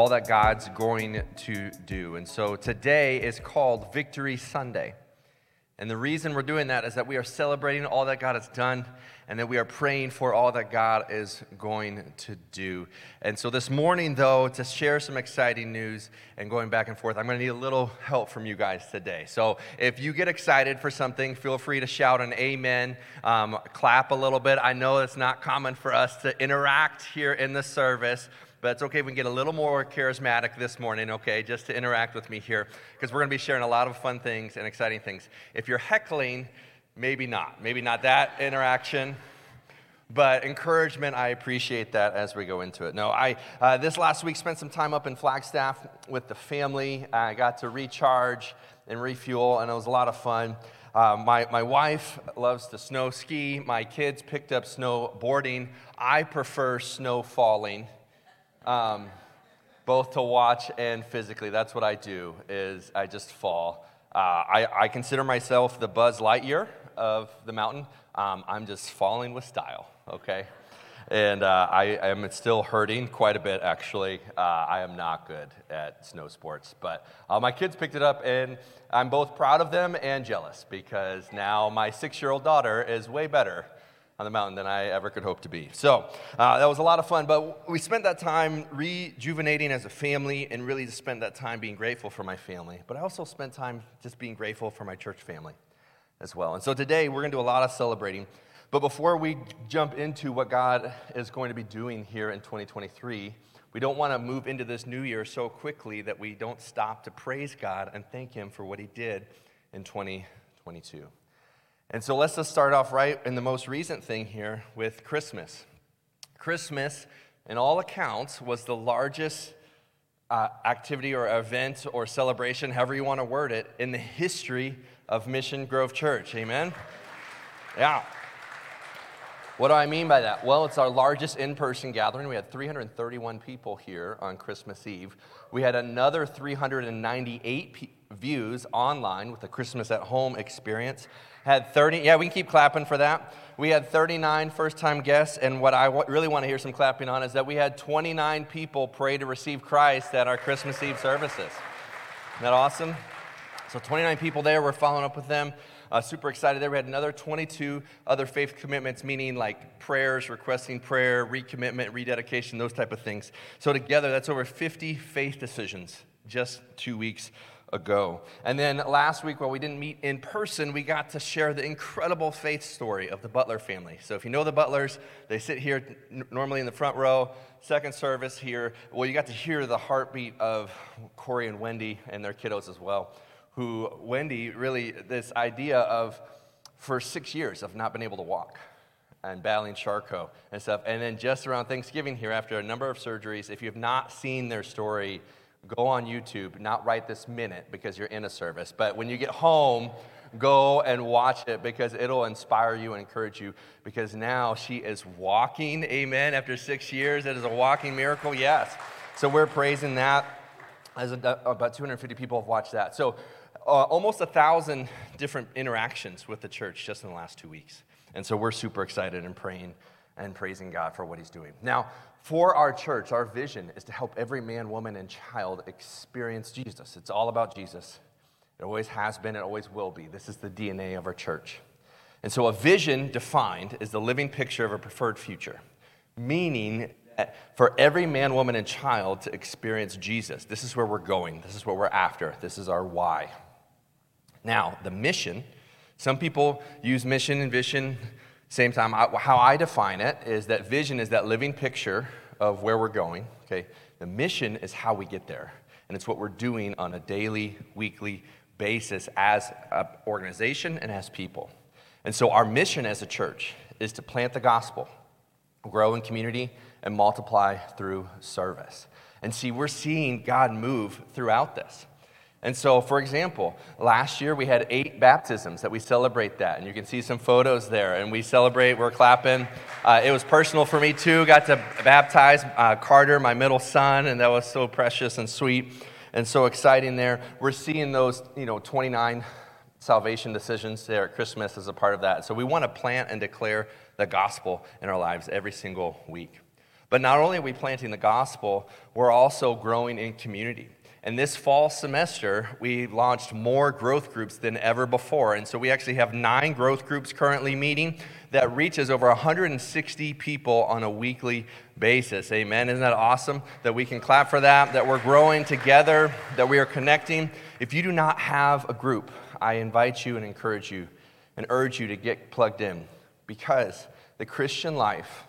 all that God's going to do. And so today is called Victory Sunday. And the reason we're doing that is that we are celebrating all that God has done and that we are praying for all that God is going to do. And so this morning, though, to share some exciting news and going back and forth, I'm going to need a little help from you guys today. So if you get excited for something, feel free to shout an amen, um, clap a little bit. I know it's not common for us to interact here in the service but it's okay if we can get a little more charismatic this morning, okay, just to interact with me here, because we're going to be sharing a lot of fun things and exciting things. If you're heckling, maybe not. Maybe not that interaction. But encouragement, I appreciate that as we go into it. No, I uh, this last week spent some time up in Flagstaff with the family. I got to recharge and refuel, and it was a lot of fun. Uh, my, my wife loves to snow ski. My kids picked up snowboarding. I prefer snow falling um, both to watch and physically. That's what I do. Is I just fall. Uh, I, I, consider myself the Buzz Lightyear of the mountain. Um, I'm just falling with style. Okay. And uh, I am still hurting quite a bit, actually. Uh, I am not good at snow sports. But uh, my kids picked it up, and I'm both proud of them and jealous because now my six year old daughter is way better on the mountain than I ever could hope to be. So uh, that was a lot of fun, but we spent that time rejuvenating as a family and really just spent that time being grateful for my family. But I also spent time just being grateful for my church family as well. And so today we're going to do a lot of celebrating. But before we jump into what God is going to be doing here in 2023, we don't want to move into this new year so quickly that we don't stop to praise God and thank Him for what He did in 2022. And so let's just start off right in the most recent thing here with Christmas. Christmas, in all accounts, was the largest uh, activity or event or celebration, however you want to word it, in the history of Mission Grove Church. Amen? Yeah. What do I mean by that? Well, it's our largest in person gathering. We had 331 people here on Christmas Eve. We had another 398 pe- views online with the Christmas at Home experience. Had 30, yeah, we can keep clapping for that. We had 39 first time guests, and what I really want to hear some clapping on is that we had 29 people pray to receive Christ at our Christmas Eve services. Isn't that awesome? So 29 people there, we're following up with them. Uh, super excited there. We had another 22 other faith commitments, meaning like prayers, requesting prayer, recommitment, rededication, those type of things. So together, that's over 50 faith decisions just two weeks ago. And then last week, while we didn't meet in person, we got to share the incredible faith story of the Butler family. So if you know the Butlers, they sit here normally in the front row, second service here. Well, you got to hear the heartbeat of Corey and Wendy and their kiddos as well. Who, Wendy, really, this idea of for six years of not being able to walk and battling Charcot and stuff. And then just around Thanksgiving here, after a number of surgeries, if you have not seen their story, go on YouTube, not right this minute because you're in a service, but when you get home, go and watch it because it'll inspire you and encourage you because now she is walking, amen, after six years. It is a walking miracle, yes. So we're praising that. As about 250 people have watched that. So uh, almost a thousand different interactions with the church just in the last two weeks. And so we're super excited and praying and praising God for what He's doing. Now, for our church, our vision is to help every man, woman, and child experience Jesus. It's all about Jesus. It always has been, it always will be. This is the DNA of our church. And so, a vision defined is the living picture of a preferred future, meaning for every man, woman, and child to experience Jesus, this is where we're going. This is what we're after. This is our why. Now, the mission, some people use mission and vision same time, I, how I define it is that vision is that living picture of where we're going. Okay, the mission is how we get there, and it's what we're doing on a daily, weekly basis as an organization and as people. And so, our mission as a church is to plant the gospel, grow in community, and multiply through service. And see, we're seeing God move throughout this. And so, for example, last year we had eight baptisms that we celebrate that. And you can see some photos there. And we celebrate, we're clapping. Uh, it was personal for me too. Got to baptize uh, Carter, my middle son, and that was so precious and sweet and so exciting there. We're seeing those, you know, 29 salvation decisions there at Christmas as a part of that. So we want to plant and declare the gospel in our lives every single week. But not only are we planting the gospel, we're also growing in community. And this fall semester, we launched more growth groups than ever before. And so we actually have nine growth groups currently meeting that reaches over 160 people on a weekly basis. Amen. Isn't that awesome that we can clap for that, that we're growing together, that we are connecting? If you do not have a group, I invite you and encourage you and urge you to get plugged in because the Christian life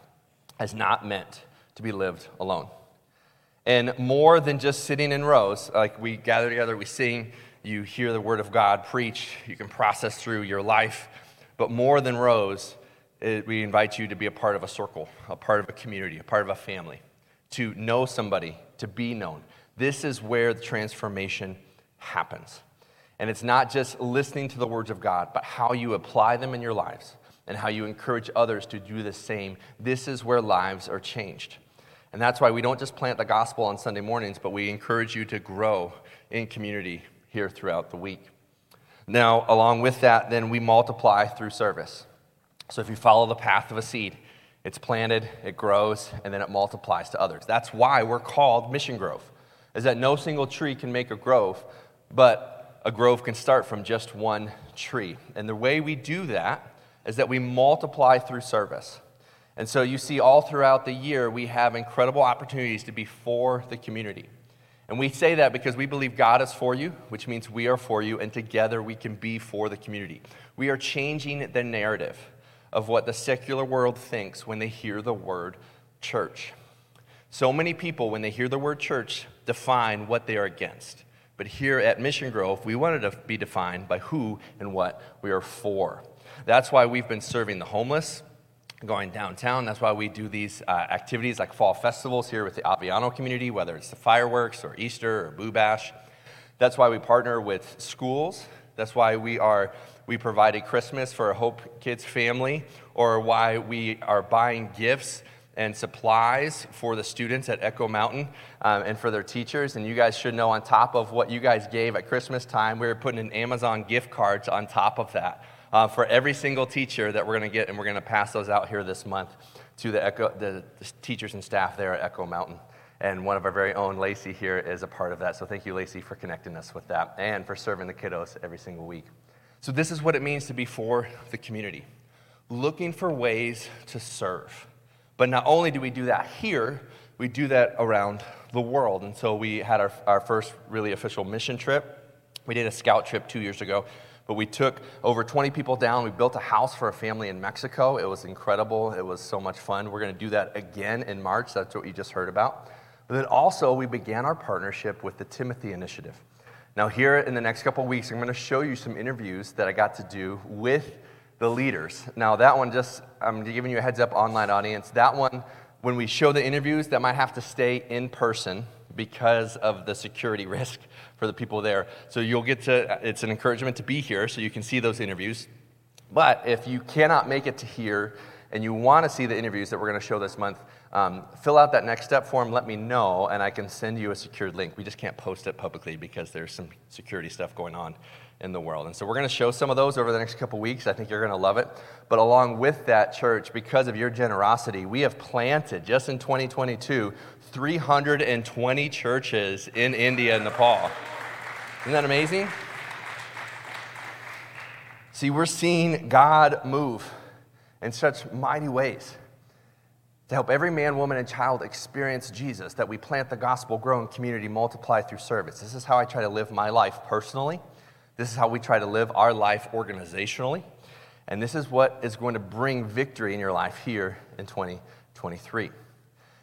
is not meant to be lived alone. And more than just sitting in rows, like we gather together, we sing, you hear the word of God preach, you can process through your life. But more than rows, it, we invite you to be a part of a circle, a part of a community, a part of a family, to know somebody, to be known. This is where the transformation happens. And it's not just listening to the words of God, but how you apply them in your lives and how you encourage others to do the same. This is where lives are changed. And that's why we don't just plant the gospel on Sunday mornings, but we encourage you to grow in community here throughout the week. Now, along with that, then we multiply through service. So if you follow the path of a seed, it's planted, it grows, and then it multiplies to others. That's why we're called Mission Grove, is that no single tree can make a grove, but a grove can start from just one tree. And the way we do that is that we multiply through service. And so you see, all throughout the year, we have incredible opportunities to be for the community. And we say that because we believe God is for you, which means we are for you, and together we can be for the community. We are changing the narrative of what the secular world thinks when they hear the word church. So many people, when they hear the word church, define what they are against. But here at Mission Grove, we wanted to be defined by who and what we are for. That's why we've been serving the homeless, going downtown. That's why we do these uh, activities like fall festivals here with the Aviano community, whether it's the fireworks or Easter or Boo Bash. That's why we partner with schools. That's why we are we provided Christmas for a Hope Kids family, or why we are buying gifts and supplies for the students at Echo Mountain um, and for their teachers. And you guys should know, on top of what you guys gave at Christmas time, we are putting in Amazon gift cards on top of that uh, for every single teacher that we're going to get, and we're going to pass those out here this month to the, Echo, the, the teachers and staff there at Echo Mountain. And one of our very own, Lacey, here is a part of that. So thank you, Lacey, for connecting us with that and for serving the kiddos every single week. So, this is what it means to be for the community looking for ways to serve. But not only do we do that here, we do that around the world. And so, we had our, our first really official mission trip. We did a scout trip two years ago but we took over 20 people down. We built a house for a family in Mexico. It was incredible. It was so much fun. We're going to do that again in March. That's what you just heard about. But then also, we began our partnership with the Timothy Initiative. Now, here in the next couple weeks, I'm going to show you some interviews that I got to do with the leaders. Now, that one, just I'm giving you a heads up, online audience. That one, when we show the interviews, that might have to stay in person because of the security risk for the people there. So you'll get to, it's an encouragement to be here so you can see those interviews. But if you cannot make it to here and you want to see the interviews that we're going to show this month, um, fill out that next step form, let me know, and I can send you a secured link. We just can't post it publicly because there's some security stuff going on in the world. And so we're going to show some of those over the next couple weeks. I think you're going to love it. But along with that, church, because of your generosity, we have planted just in 2022 320 churches in India and Nepal. Isn't that amazing? See, we're seeing God move in such mighty ways to help every man, woman, and child experience Jesus, that we plant the gospel, grow in community, multiply through service. This is how I try to live my life personally. This is how we try to live our life organizationally. And this is what is going to bring victory in your life here in 2023.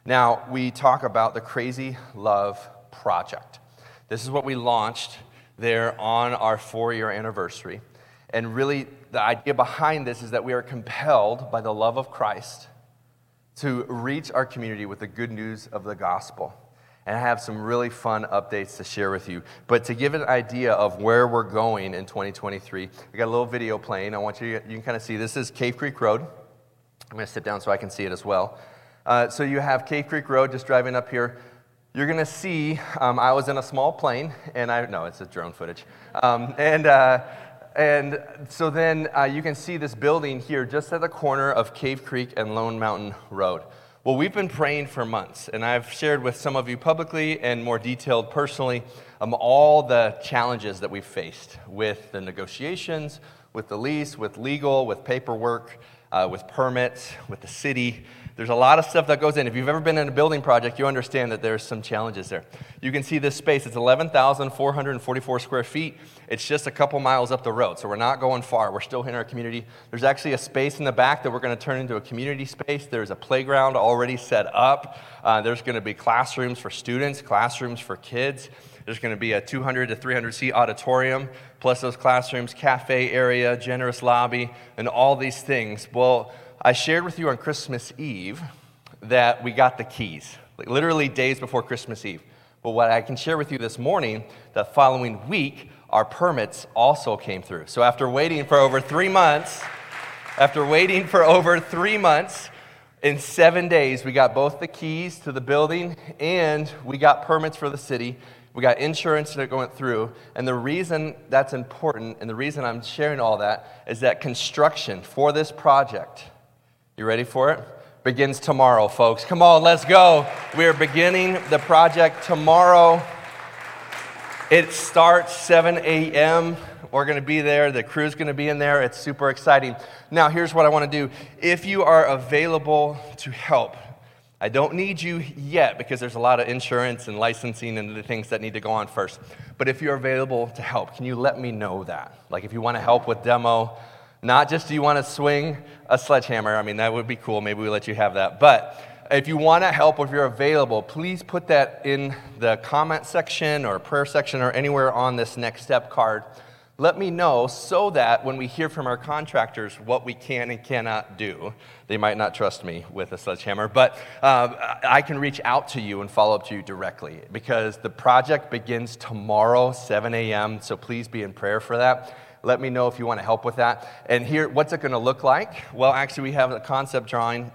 Now, we talk about the Crazy Love Project. This is what we launched there on our four year anniversary. And really, the idea behind this is that we are compelled by the love of Christ to reach our community with the good news of the gospel. And I have some really fun updates to share with you. But to give an idea of where we're going in 2023, I got a little video playing. I want you, you can kind of see this is Cave Creek Road. I'm going to sit down so I can see it as well. Uh, so you have Cave Creek Road just driving up here. You're going to see, um, I was in a small plane, and I, no, it's a drone footage. Um, and, uh, and so then uh, you can see this building here just at the corner of Cave Creek and Lone Mountain Road. Well, we've been praying for months, and I've shared with some of you publicly and more detailed personally um, all the challenges that we've faced with the negotiations, with the lease, with legal, with paperwork, uh, with permits, with the city. There's a lot of stuff that goes in. If you've ever been in a building project, you understand that there's some challenges there. You can see this space. It's 11,444 square feet. It's just a couple miles up the road, so we're not going far. We're still in our community. There's actually a space in the back that we're going to turn into a community space. There's a playground already set up. Uh, there's going to be classrooms for students, classrooms for kids. There's going to be a 200 to 300 seat auditorium, plus those classrooms, cafe area, generous lobby, and all these things. Well, I shared with you on Christmas Eve that we got the keys, like literally days before Christmas Eve. But what I can share with you this morning, the following week, our permits also came through. So after waiting for over three months, after waiting for over three months, in seven days, we got both the keys to the building and we got permits for the city. We got insurance that went through. And the reason that's important and the reason I'm sharing all that is that construction for this project you ready for it? Begins tomorrow, folks. Come on, let's go. We're beginning the project tomorrow. It starts 7 a.m. We're going to be there. The crew's going to be in there. It's super exciting. Now, here's what I want to do. If you are available to help, I don't need you yet because there's a lot of insurance and licensing and the things that need to go on first. But if you're available to help, can you let me know that? Like if you want to help with demo, not just do you want to swing a sledgehammer. I mean, that would be cool. Maybe we let you have that. But if you want to help, if you're available, please put that in the comment section or prayer section or anywhere on this next step card. Let me know so that when we hear from our contractors what we can and cannot do, they might not trust me with a sledgehammer, but uh, I can reach out to you and follow up to you directly because the project begins tomorrow, 7 a.m., so please be in prayer for that. Let me know if you want to help with that. And here, what's it going to look like? Well, actually, we have a concept drawing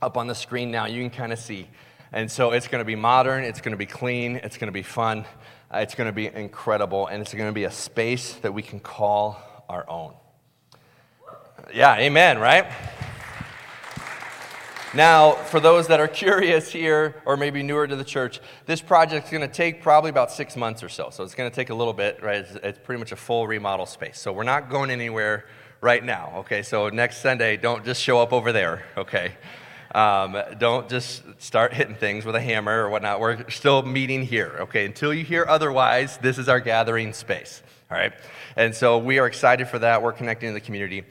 up on the screen now. You can kind of see. And so it's going to be modern, it's going to be clean, it's going to be fun, uh, it's going to be incredible, and it's going to be a space that we can call our own. Yeah, amen, right? Now, for those that are curious here or maybe newer to the church, this project is going to take probably about six months or so. So it's going to take a little bit, right? It's, it's, pretty much a full remodel space. So we're not going anywhere right now, okay? So next Sunday, don't just show up over there, okay? Um, don't just start hitting things with a hammer or whatnot. We're still meeting here, okay? Until you hear otherwise, this is our gathering space, all right? And so we are excited for that. We're connecting to the community.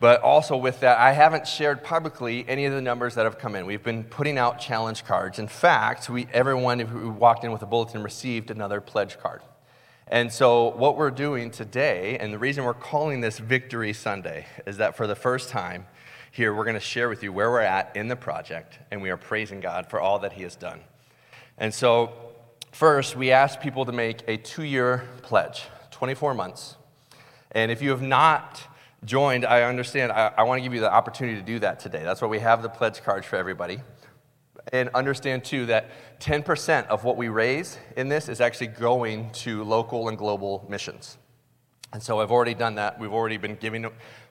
But also with that, I haven't shared publicly any of the numbers that have come in. We've been putting out challenge cards. In fact, we, everyone who walked in with a bulletin received another pledge card. And so, what we're doing today, and the reason we're calling this Victory Sunday, is that for the first time here, we're going to share with you where we're at in the project, and we are praising God for all that He has done. And so, first, we ask people to make a two year pledge, 24 months. And if you have not joined, I understand, I, I want to give you the opportunity to do that today. That's why we have the pledge cards for everybody. And understand too that 10% of what we raise in this is actually going to local and global missions. And so I've already done that. We've already been giving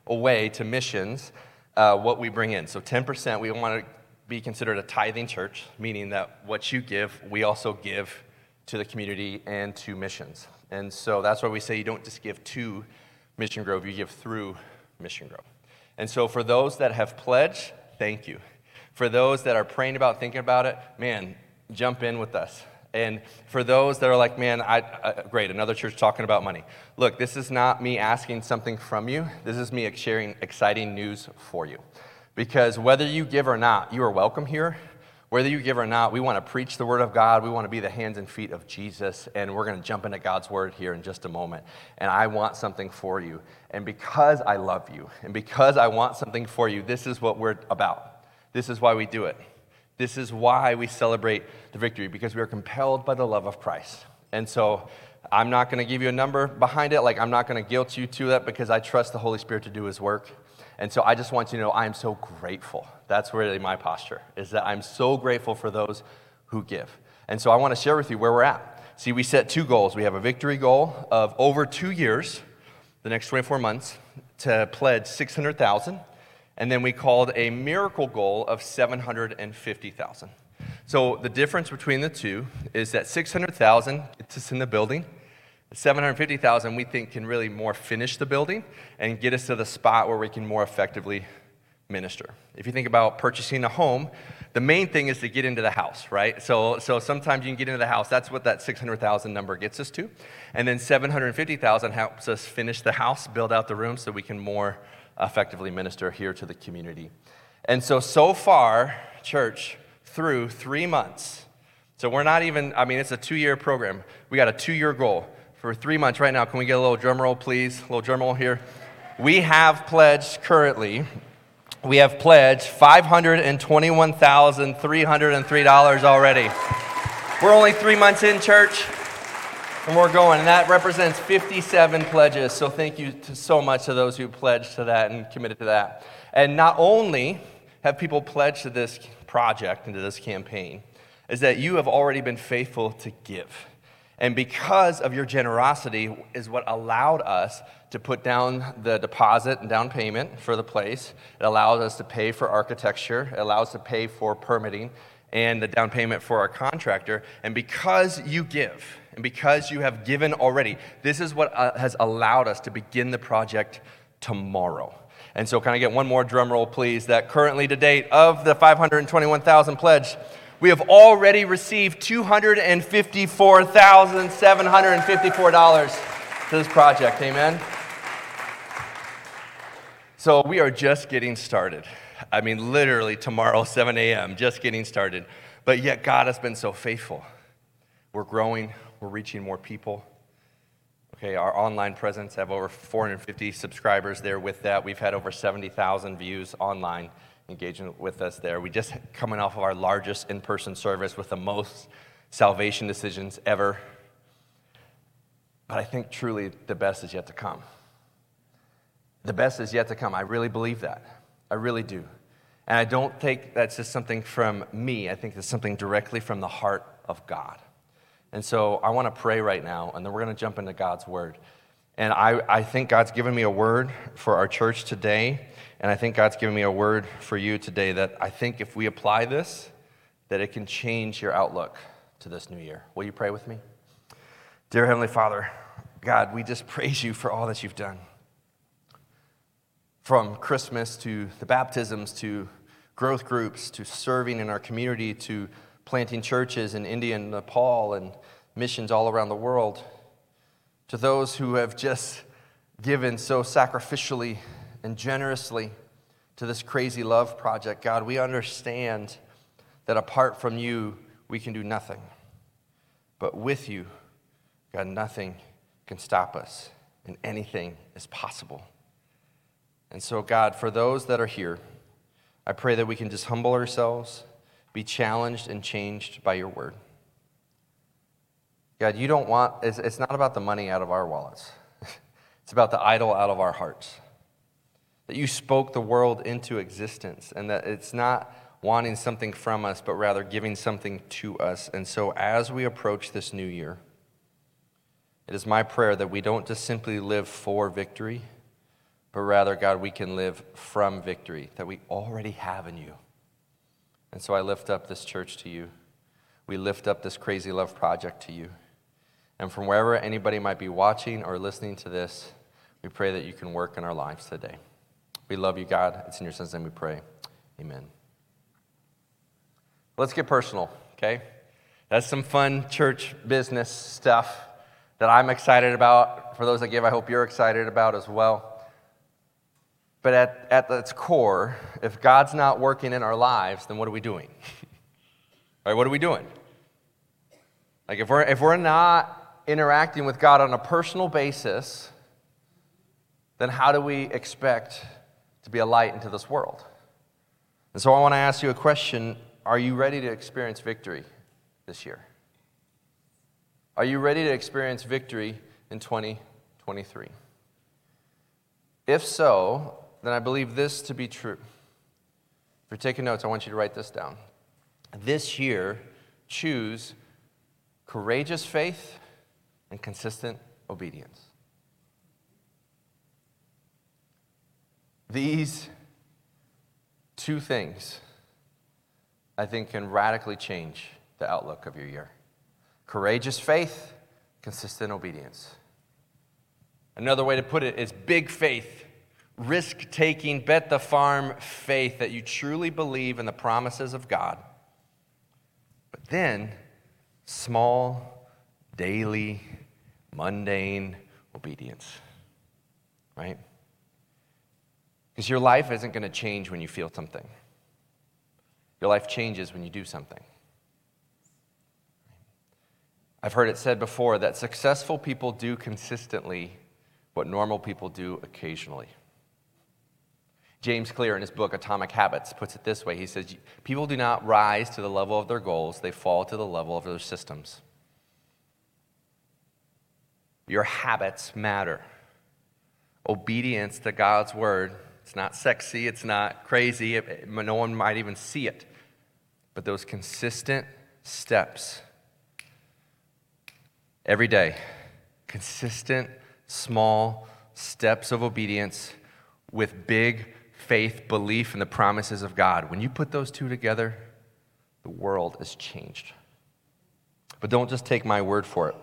away to missions uh, what we bring in. So 10%, we want to be considered a tithing church, meaning that what you give, we also give to the community and to missions. And so that's why we say you don't just give to Mission Grove, you give through Mission Grove. And so for those that have pledged, thank you. For those that are praying about, thinking about it, man, jump in with us. And for those that are like, man, I, uh, great, another church talking about money. Look, this is not me asking something from you. This is me sharing exciting news for you. Because whether you give or not, you are welcome here. Whether you give or not, we want to preach the Word of God. We want to be the hands and feet of Jesus. And we're going to jump into God's Word here in just a moment. And I want something for you. And because I love you, and because I want something for you, this is what we're about. This is why we do it. This is why we celebrate the victory, because we are compelled by the love of Christ. And so I'm not going to give you a number behind it. Like, I'm not going to guilt you to that because I trust the Holy Spirit to do His work. And so I just want you to know I am so grateful. That's really my posture, is that I'm so grateful for those who give. And so I want to share with you where we're at. See, we set two goals. We have a victory goal of over two years, the next 24 months, to pledge 600,000. And then we called a miracle goal of 750,000. So the difference between the two is that 600,000 gets us in the building. 750,000 we think can really more finish the building and get us to the spot where we can more effectively minister. If you think about purchasing a home, the main thing is to get into the house, right? So, so sometimes you can get into the house. That's what that 600,000 number gets us to. And then 750,000 helps us finish the house, build out the room so we can more effectively minister here to the community. And so, so far, church, through three months, so we're not even, I mean, it's a two year program. We got a two year goal for three months right now. Can we get a little drum roll, please? A little drum roll here. We have pledged currently we have pledged $521,303 already. We're only three months in, church, and we're going. And that represents 57 pledges. So thank you to so much to those who pledged to that and committed to that. And not only have people pledged to this project and to this campaign, is that you have already been faithful to give. And because of your generosity, is what allowed us to put down the deposit and down payment for the place. It allows us to pay for architecture, it allows us to pay for permitting and the down payment for our contractor. And because you give, and because you have given already, this is what uh, has allowed us to begin the project tomorrow. And so, can I get one more drum roll, please? That currently to date, of the 521,000 pledge, we have already received $254,754 to this project. Amen. So we are just getting started. I mean, literally tomorrow, 7 a.m., just getting started. But yet, God has been so faithful. We're growing, we're reaching more people. Okay, our online presence have over 450 subscribers there with that. We've had over 70,000 views online engaging with us there. We just coming off of our largest in-person service with the most salvation decisions ever. But I think truly the best is yet to come. The best is yet to come. I really believe that. I really do. And I don't think that's just something from me. I think it's something directly from the heart of God. And so I want to pray right now, and then we're going to jump into God's word. And I, I think God's given me a word for our church today. And I think God's given me a word for you today that I think if we apply this, that it can change your outlook to this new year. Will you pray with me? Dear Heavenly Father, God, we just praise you for all that you've done from Christmas to the baptisms to growth groups to serving in our community to planting churches in India and Nepal and missions all around the world, to those who have just given so sacrificially and generously to this crazy love project. God, we understand that apart from you, we can do nothing. But with you, God, nothing can stop us, and anything is possible. And so, God, for those that are here, I pray that we can just humble ourselves, be challenged and changed by your word. God, you don't want, it's, it's not about the money out of our wallets, it's about the idol out of our hearts. That you spoke the world into existence, and that it's not wanting something from us, but rather giving something to us. And so, as we approach this new year, it is my prayer that we don't just simply live for victory but rather, God, we can live from victory that we already have in you. And so I lift up this church to you. We lift up this crazy love project to you. And from wherever anybody might be watching or listening to this, we pray that you can work in our lives today. We love you, God. It's in your son's name we pray. Amen. Let's get personal, okay? That's some fun church business stuff that I'm excited about. For those that give, I hope you're excited about as well. But at, at its core, if God's not working in our lives, then what are we doing? right, what are we doing? Like if we're, if we're not interacting with God on a personal basis, then how do we expect to be a light into this world? And so I want to ask you a question Are you ready to experience victory this year? Are you ready to experience victory in 2023? If so, then I believe this to be true. If you're taking notes, I want you to write this down. This year, choose courageous faith and consistent obedience. These two things I think can radically change the outlook of your year courageous faith, consistent obedience. Another way to put it is big faith, risk taking, bet the farm faith that you truly believe in the promises of God. But then, small, daily, mundane obedience, right? Because your life isn't going to change when you feel something. Your life changes when you do something. I've heard it said before that successful people do consistently what normal people do occasionally. James Clear, in his book Atomic Habits, puts it this way He says, People do not rise to the level of their goals, they fall to the level of their systems. Your habits matter. Obedience to God's word it's not sexy, it's not crazy, it, no one might even see it. But those consistent steps every day, consistent, small steps of obedience with big faith, belief in the promises of God. When you put those two together, the world is changed. But don't just take my word for it.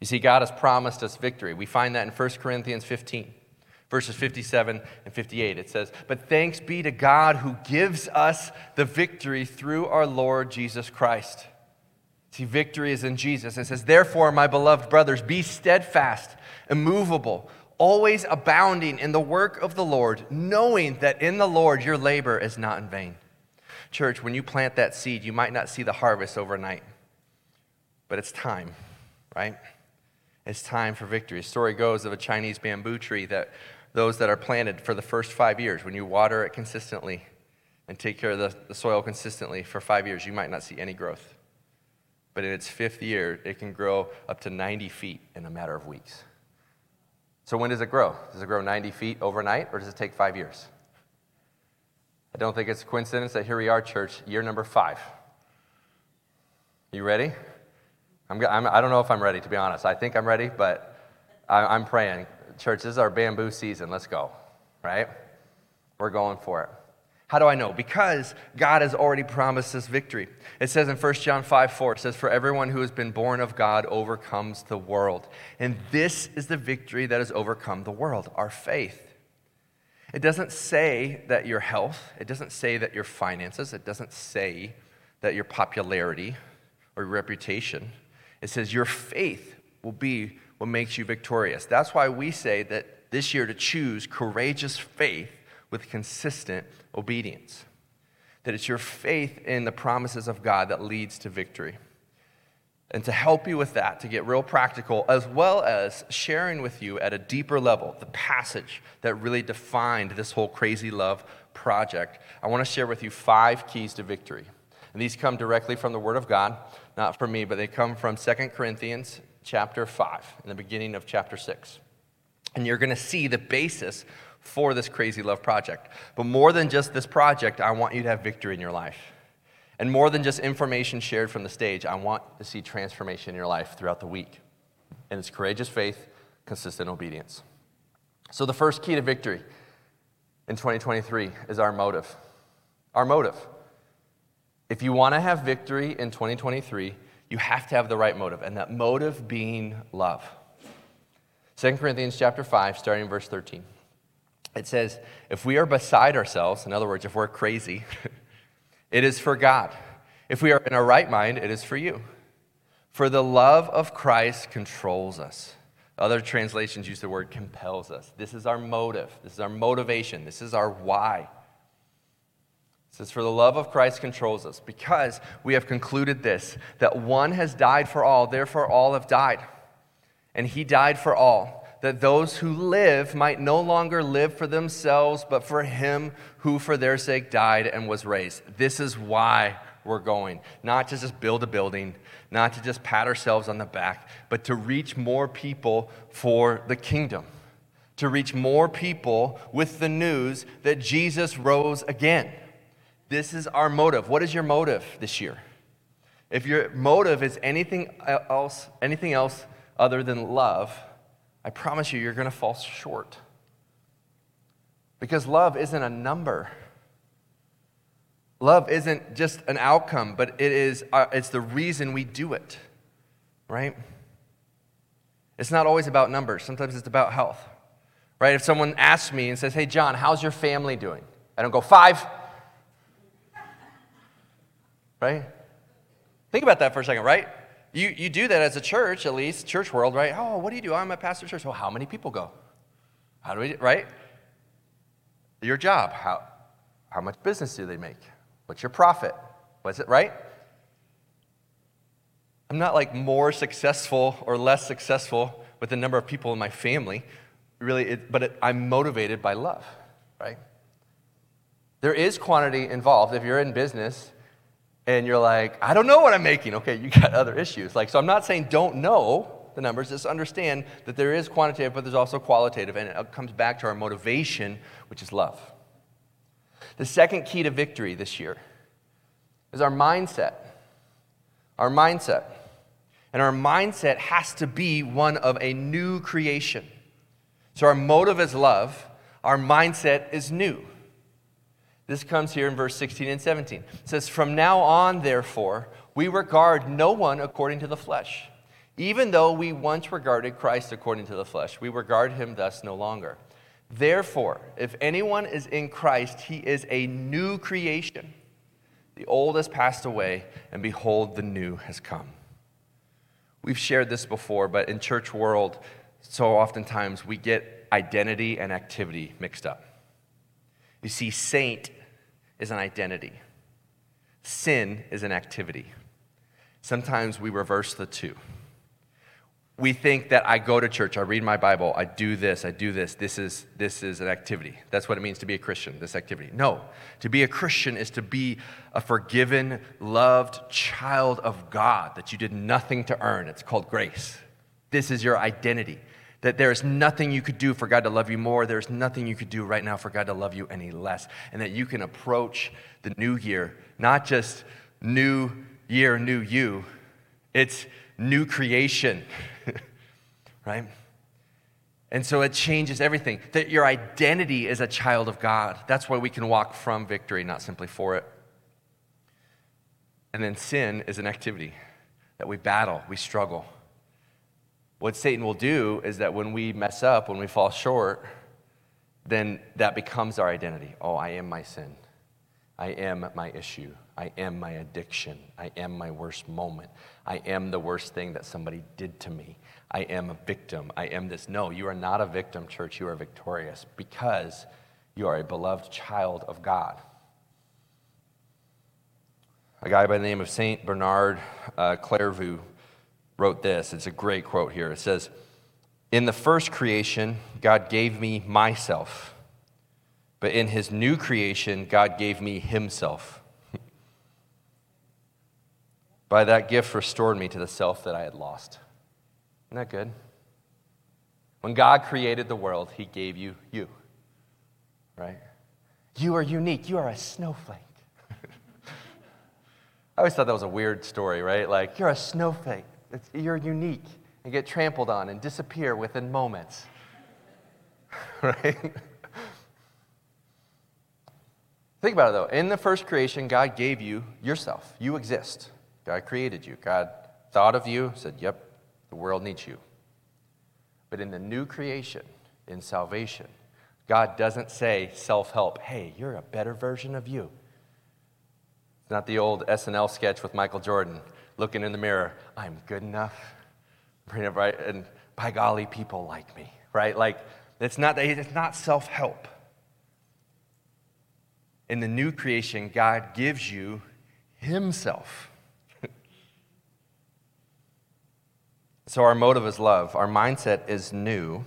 You see, God has promised us victory. We find that in 1 Corinthians 15 verses 57 and 58. It says, But thanks be to God who gives us the victory through our Lord Jesus Christ. See, victory is in Jesus. It says, Therefore, my beloved brothers, be steadfast, immovable, always abounding in the work of the Lord, knowing that in the Lord your labor is not in vain. Church, when you plant that seed, you might not see the harvest overnight, but it's time, right? It's time for victory. A story goes of a Chinese bamboo tree that those that are planted for the first five years. When you water it consistently and take care of the, the soil consistently for five years, you might not see any growth. But in its fifth year, it can grow up to 90 feet in a matter of weeks. So when does it grow? Does it grow 90 feet overnight, or does it take five years? I don't think it's a coincidence that here we are, church, year number five. You ready? I'm, I'm, I do not know if I'm ready, to be honest. I think I'm ready, but I, I'm praying church, this is our bamboo season. Let's go, right? We're going for it. How do I know? Because God has already promised us victory. It says in 1 John 5 4, it says, For everyone who has been born of God overcomes the world. And this is the victory that has overcome the world, our faith. It doesn't say that your health, it doesn't say that your finances, it doesn't say that your popularity or your reputation. It says your faith will be what makes you victorious. That's why we say that this year to choose courageous faith with consistent obedience. That it's your faith in the promises of God that leads to victory. And to help you with that, to get real practical, as well as sharing with you at a deeper level the passage that really defined this whole crazy love project, I want to share with you five keys to victory. And these come directly from the Word of God, not from me, but they come from 2 Corinthians chapter 5, in the beginning of chapter 6. And you're going to see the basis for this crazy love project. But more than just this project, I want you to have victory in your life. And more than just information shared from the stage, I want to see transformation in your life throughout the week. And it's courageous faith, consistent obedience. So, the first key to victory in 2023 is our motive. Our motive. If you want to have victory in 2023, you have to have the right motive, and that motive being love. 2 Corinthians chapter 5, starting in verse 13. It says, If we are beside ourselves, in other words, if we're crazy, it is for God. If we are in our right mind, it is for you. For the love of Christ controls us. Other translations use the word compels us. This is our motive. This is our motivation. This is our why says, For the love of Christ controls us, because we have concluded this, that one has died for all, therefore all have died. And he died for all, that those who live might no longer live for themselves, but for him who for their sake died and was raised. This is why we're going. Not to just build a building, not to just pat ourselves on the back, but to reach more people for the kingdom. To reach more people with the news that Jesus rose again. This is our motive. What is your motive this year? If your motive is anything else, anything else other than love, I promise you, you're going to fall short. Because love isn't a number, Love isn't just an outcome, but it is, uh, it's the reason we do it, right? It's not always about numbers, sometimes it's about health, right? If someone asks me and says, Hey, John, how's your family doing? I don't go, Five. Right? Think about that for a second, right? You, you do that as a church, at least, church world, right? Oh, what do you do? I'm a pastor of church. Well, how many people go? How do we, right? Your job, how, how much business do they make? What's your profit? What's it, right? I'm not like more successful or less successful with the number of people in my family, really, it, but it, I'm motivated by love, right? There is quantity involved. If you're in business and you're like, I don't know what I'm making, okay, you got other issues. Like, so I'm not saying don't know the numbers, just understand that there is quantitative, but there's also qualitative, and it uh, comes back to our motivation, which is love. The second key to victory this year is our mindset. Our mindset. And our mindset has to be one of a new creation. So our motive is love, our mindset is new. This comes here in verse 16 and 17. It says, From now on, therefore, we regard no one according to the flesh. Even though we once regarded Christ according to the flesh, we regard him thus no longer. Therefore, if anyone is in Christ, he is a new creation. The old has passed away, and behold, the new has come. We've shared this before, but in church world, so oftentimes we get identity and activity mixed up. You see, saint is an identity, sin is an activity. Sometimes we reverse the two we think that I go to church, I read my Bible, I do this, I do this. This is this is an activity. That's what it means to be a Christian, this activity. No. To be a Christian is to be a forgiven, loved child of God that you did nothing to earn. It's called grace. This is your identity. That there is nothing you could do for God to love you more. There's nothing you could do right now for God to love you any less. And that you can approach the new year, not just new year, new you. It's new creation, right? And so it changes everything. That your identity is a child of God. That's why we can walk from victory, not simply for it. And then sin is an activity that we battle, we struggle. What Satan will do is that when we mess up, when we fall short, then that becomes our identity. Oh, I am my sin. I am my issue. I am my addiction. I am my worst moment. I am the worst thing that somebody did to me. I am a victim. I am this. No, you are not a victim, church. You are victorious because you are a beloved child of God. A guy by the name of St. Bernard uh, Clairvaux wrote this. It's a great quote here. It says, In the first creation, God gave me myself, but in his new creation, God gave me himself. By that gift restored me to the self that I had lost. Isn't that good? When God created the world, He gave you you, right? You are unique. You are a snowflake. I always thought that was a weird story, right? Like, you're a snowflake. It's, you're unique and get trampled on and disappear within moments, right? Think about it though. In the first creation, God gave you yourself. You exist. God created you. God thought of you, said, Yep, the world needs you. But in the new creation, in salvation, God doesn't say self help, hey, you're a better version of you. It's not the old SNL sketch with Michael Jordan looking in the mirror, I'm good enough. Right? And by golly, people like me, right? Like, it's not, it's not self help. In the new creation, God gives you Himself. So our motive is love, our mindset is new.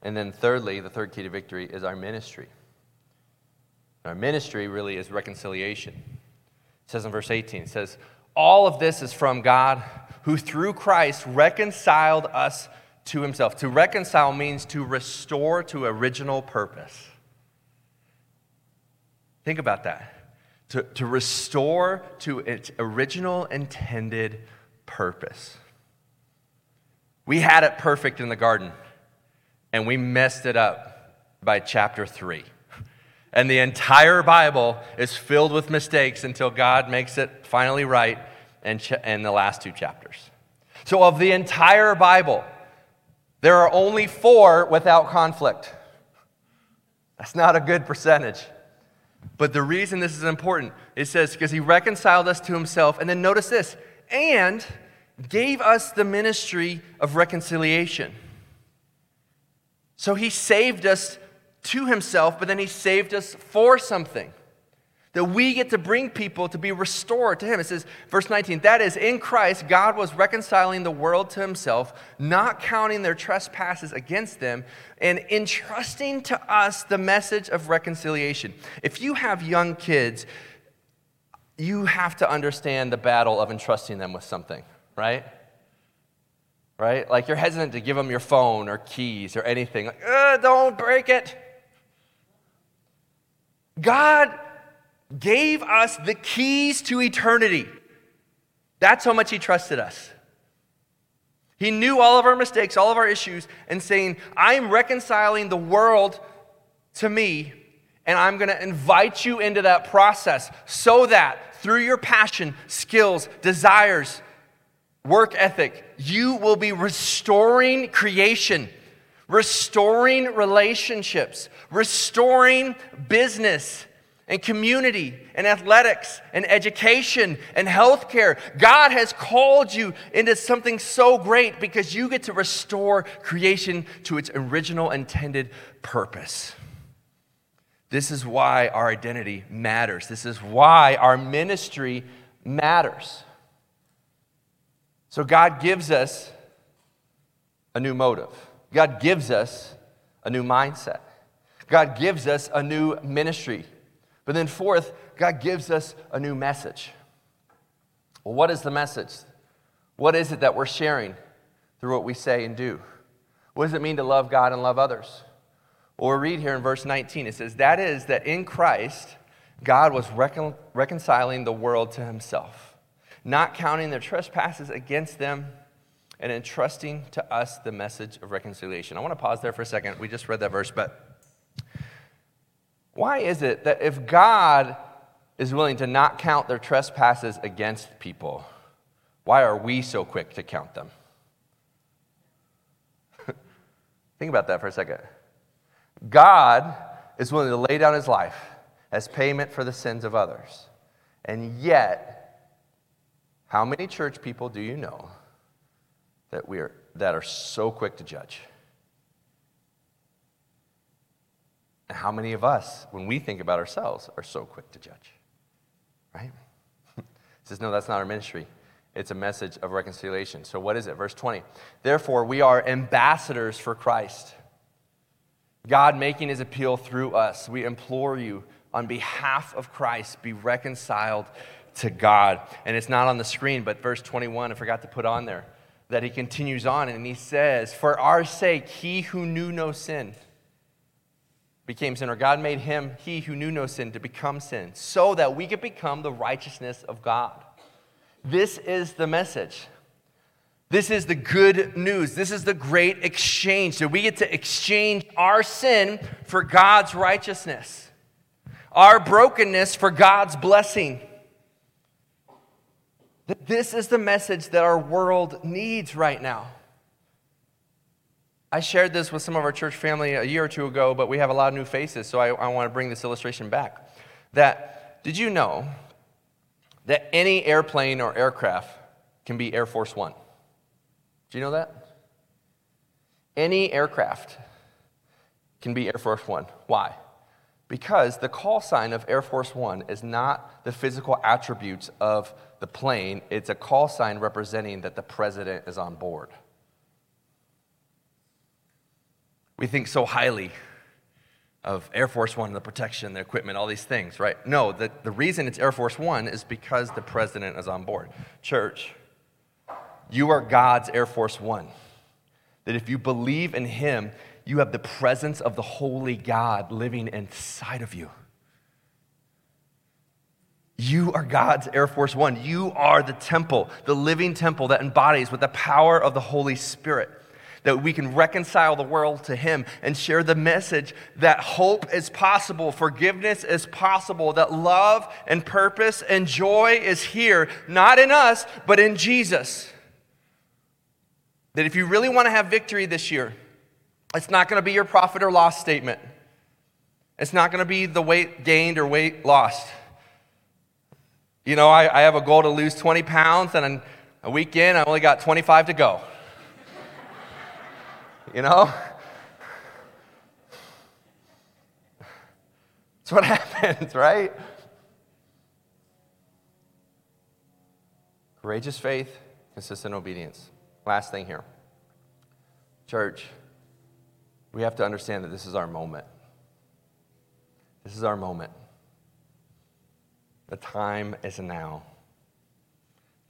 And then, thirdly, the third key to victory is our ministry. Our ministry really is reconciliation. Says in verse 18, it says, All of this is from God, who through Christ reconciled us to himself. To reconcile means to restore to original purpose. Think about that. To, to restore to its original intended purpose. We had it perfect in the garden, and we messed it up by chapter three. And the entire Bible is filled with mistakes until God makes it finally right in, ch- in the last two chapters. So, of the entire Bible, there are only four without conflict. That's not a good percentage. But the reason this is important, it says, because he reconciled us to himself. And then notice this, and gave us the ministry of reconciliation. So he saved us to himself, but then he saved us for something. That we get to bring people to be restored to him. It says, verse 19, that is, in Christ, God was reconciling the world to himself, not counting their trespasses against them, and entrusting to us the message of reconciliation. If you have young kids, you have to understand the battle of entrusting them with something, right? Right? Like you're hesitant to give them your phone or keys or anything. Like, don't break it. God gave us the keys to eternity. That's how much He trusted us. He knew all of our mistakes, all of our issues, and saying, I'm reconciling the world to me, and I'm going to invite you into that process so that through your passion, skills, desires, work ethic, you will be restoring creation, restoring relationships, restoring business and community and athletics and education and healthcare. God has called you into something so great because you get to restore creation to its original intended purpose. This is why our identity matters. This is why our ministry matters. So, God gives us a new motive, God gives us a new mindset, God gives us a new ministry. But then, fourth, God gives us a new message. Well, what is the message? What is it that we're sharing through what we say and do? What does it mean to love God and love others? We read here in verse 19, it says, That is, that in Christ, God was recon- reconciling the world to himself, not counting their trespasses against them, and entrusting to us the message of reconciliation. I want to pause there for a second. We just read that verse, but why is it that if God is willing to not count their trespasses against people, why are we so quick to count them? Think about that for a second. God is willing to lay down his life as payment for the sins of others. And yet, how many church people do you know that, we are, that are so quick to judge? And how many of us, when we think about ourselves, are so quick to judge? Right? He says, No, that's not our ministry. It's a message of reconciliation. So, what is it? Verse 20. Therefore, we are ambassadors for Christ. God making his appeal through us. We implore you, on behalf of Christ, be reconciled to God. And it's not on the screen, but verse 21, I forgot to put on there, that he continues on and he says, For our sake, he who knew no sin became sin, or God made him, he who knew no sin, to become sin, so that we could become the righteousness of God. This is the message. This is the good news. This is the great exchange. So we get to exchange our sin for God's righteousness, our brokenness for God's blessing. This is the message that our world needs right now. I shared this with some of our church family a year or two ago, but we have a lot of new faces, so I, I want to bring this illustration back. That, did you know that any airplane or aircraft can be Air Force One? Do you know that? Any aircraft can be Air Force One. Why? Because the call sign of Air Force One is not the physical attributes of the plane, it's a call sign representing that the president is on board. we think so highly of Air Force One, the protection, the equipment, all these things, right? No, the, the reason it's Air Force One is because the president is on board. Church, you are God's Air Force One. That if you believe in Him, you have the presence of the Holy God living inside of you. You are God's Air Force One. You are the temple, the living temple that embodies with the power of the Holy Spirit. that we can reconcile the world to Him and share the message that hope is possible, forgiveness is possible, that love and purpose and joy is here, not in us, but in Jesus. That if you really want to have victory this year, it's not going to be your profit or loss statement. It's not going to be the weight gained or weight lost. You know, I, I have a goal to lose 20 pounds, and a weekend I only got 25 to go. you know? That's what happens, right? Courageous faith, consistent obedience. Last thing here. Church, we have to understand that this is our moment. This is our moment. The time is now.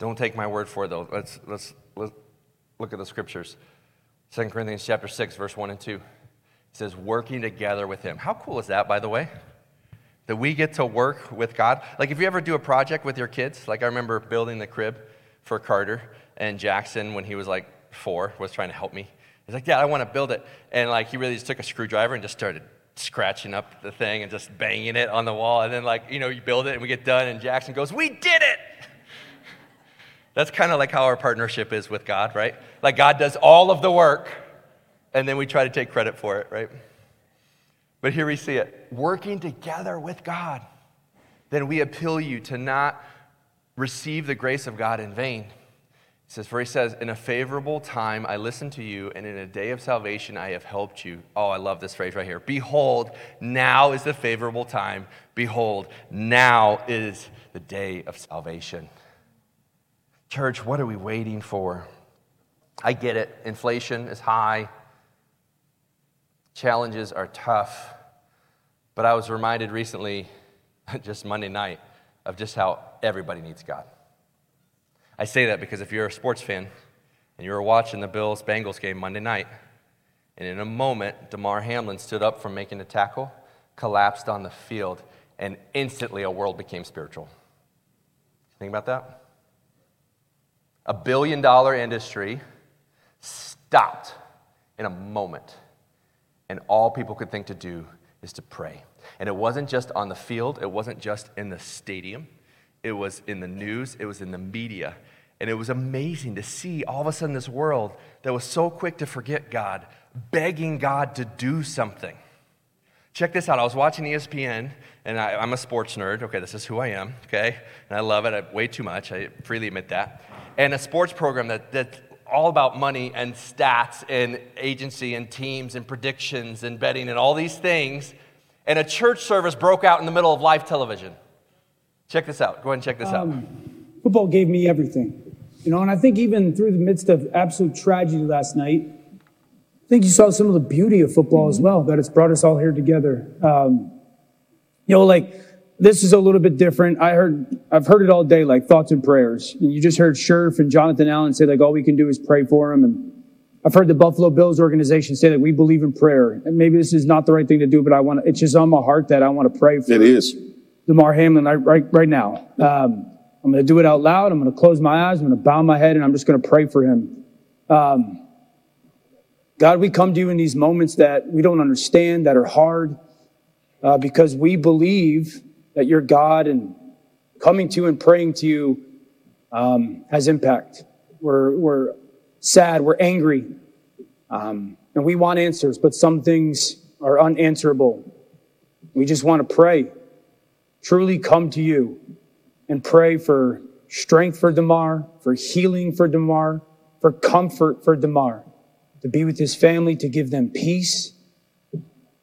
Don't take my word for it, though. Let's, let's, let's look at the scriptures. 2 Corinthians chapter 6, verse 1 and 2. It says, working together with him. How cool is that, by the way? That we get to work with God. Like, if you ever do a project with your kids, like I remember building the crib for Carter, and Jackson, when he was like four, was trying to help me. He's like, Dad, I want to build it. And like, he really just took a screwdriver and just started scratching up the thing and just banging it on the wall. And then, like, you know, you build it and we get done, and Jackson goes, We did it! That's kind of like how our partnership is with God, right? Like, God does all of the work, and then we try to take credit for it, right? But here we see it working together with God. Then we appeal you to not receive the grace of God in vain says, For he says, In a favorable time I listened to you, and in a day of salvation I have helped you. Oh, I love this phrase right here. Behold, now is the favorable time. Behold, now is the day of salvation. Church, what are we waiting for? I get it. Inflation is high, challenges are tough. But I was reminded recently, just Monday night, of just how everybody needs God. I say that because if you're a sports fan and you were watching the Bills Bengals game Monday night, and in a moment, Damar Hamlin stood up from making a tackle, collapsed on the field, and instantly a world became spiritual. Think about that? A billion dollar industry stopped in a moment, and all people could think to do is to pray. And it wasn't just on the field, it wasn't just in the stadium, it was in the news, it was in the media. And it was amazing to see all of a sudden this world that was so quick to forget God, begging God to do something. Check this out. I was watching ESPN, and I, am a sports nerd. Okay, this is who I am, okay? And I love it I, way too much. I freely admit that. And a sports program that, that's all about money and stats and agency and teams and predictions and betting and all these things. And a church service broke out in the middle of live television. Check this out. Go ahead and check this um, out. Football gave me everything. You know, and I think even through the midst of absolute tragedy last night, I think you saw some of the beauty of football as well, that it's brought us all here together. Um, you know, like this is a little bit different. I heard, I've heard it all day, like thoughts and prayers. And you just heard Scherf and Jonathan Allen say like all we can do is pray for him. And I've heard the Buffalo Bills organization say that we believe in prayer. And maybe this is not the right thing to do, but I want to, it's just on my heart that I want to pray for. him. It is. Damar Hamlin right, right now. Um, I'm going to do it out loud. I'm going to close my eyes. I'm going to bow my head and I'm just going to pray for him. Um, God, we come to you in these moments that we don't understand, that are hard, uh, because we believe that you're God and coming to you and praying to you um, has impact. We're, we're sad, we're angry, um, and we want answers, but some things are unanswerable. We just want to pray truly come to you and pray for strength for Damar, for healing for Damar, for comfort for Damar, to be with his family, to give them peace.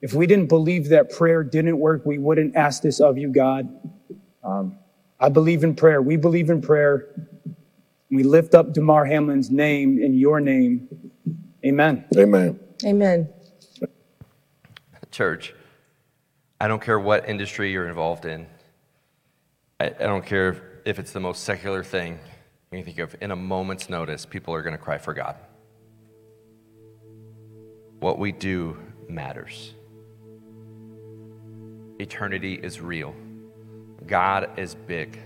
If we didn't believe that prayer didn't work, we wouldn't ask this of you, God. Um, I believe in prayer. We believe in prayer. We lift up Damar Hamlin's name in your name. Amen. Amen. Amen. Church. I don't care what industry you're involved in. I, I don't care if it's the most secular thing you think of. In a moment's notice, people are going to cry for God. What we do matters. Eternity is real. God is big.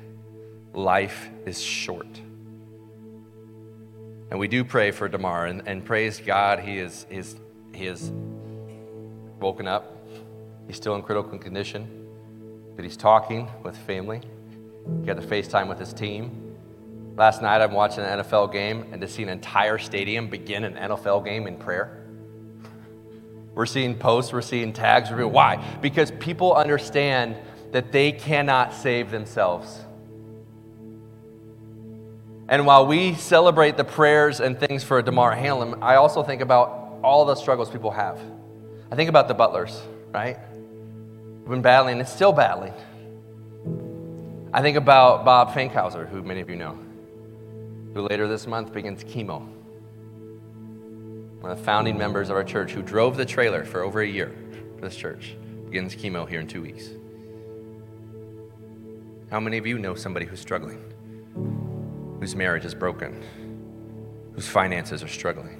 Life is short. And we do pray for Damar and, and praise God, he is, he, is, he is woken up. He's still in critical condition, but he's talking with family. He got to FaceTime with his team. Last night I'm watching an NFL game and to see an entire stadium begin an NFL game in prayer. We're seeing posts, we're seeing tags. Why? Because people understand that they cannot save themselves. And while we celebrate the prayers and things for Damar Hamlin, I also think about all the struggles people have. I think about the butlers, right? Been battling and still battling. I think about Bob Fankhauser, who many of you know, who later this month begins chemo. One of the founding members of our church who drove the trailer for over a year for this church begins chemo here in two weeks. How many of you know somebody who's struggling, whose marriage is broken, whose finances are struggling,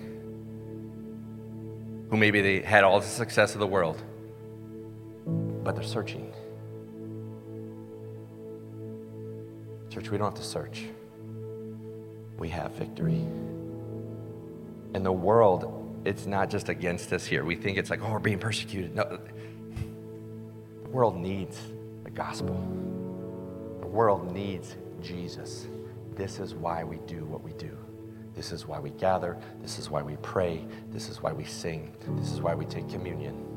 who maybe they had all the success of the world, but they're searching? Church, we don't have to search. We have victory. And the world, it's not just against us here. We think it's like, oh, we're being persecuted. No, the world needs the gospel. The world needs Jesus. This is why we do what we do. This is why we gather. This is why we pray. This is why we sing. This is why we take communion.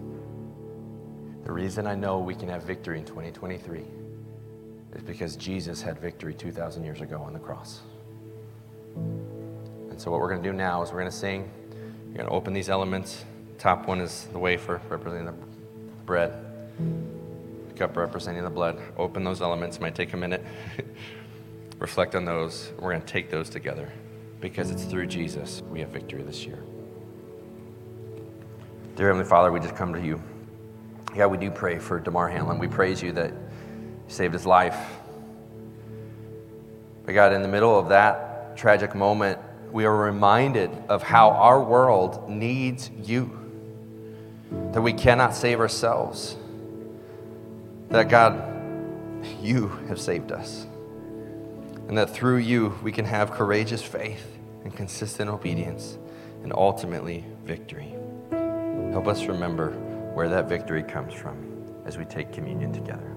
The reason I know we can have victory in 2023 is because Jesus had victory 2,000 years ago on the cross. And so, what we're going to do now is we're going to sing. You're going to open these elements. Top one is the wafer representing the bread, the cup representing the blood. Open those elements. It might take a minute. Reflect on those. We're going to take those together because it's through Jesus we have victory this year. Dear Heavenly Father, we just come to you. Yeah, we do pray for Damar Hamlin. We praise you that saved his life. But God, in the middle of that tragic moment, we are reminded of how our world needs you, that we cannot save ourselves, that God, you have saved us, and that through you we can have courageous faith and consistent obedience and ultimately victory. Help us remember where that victory comes from as we take communion together.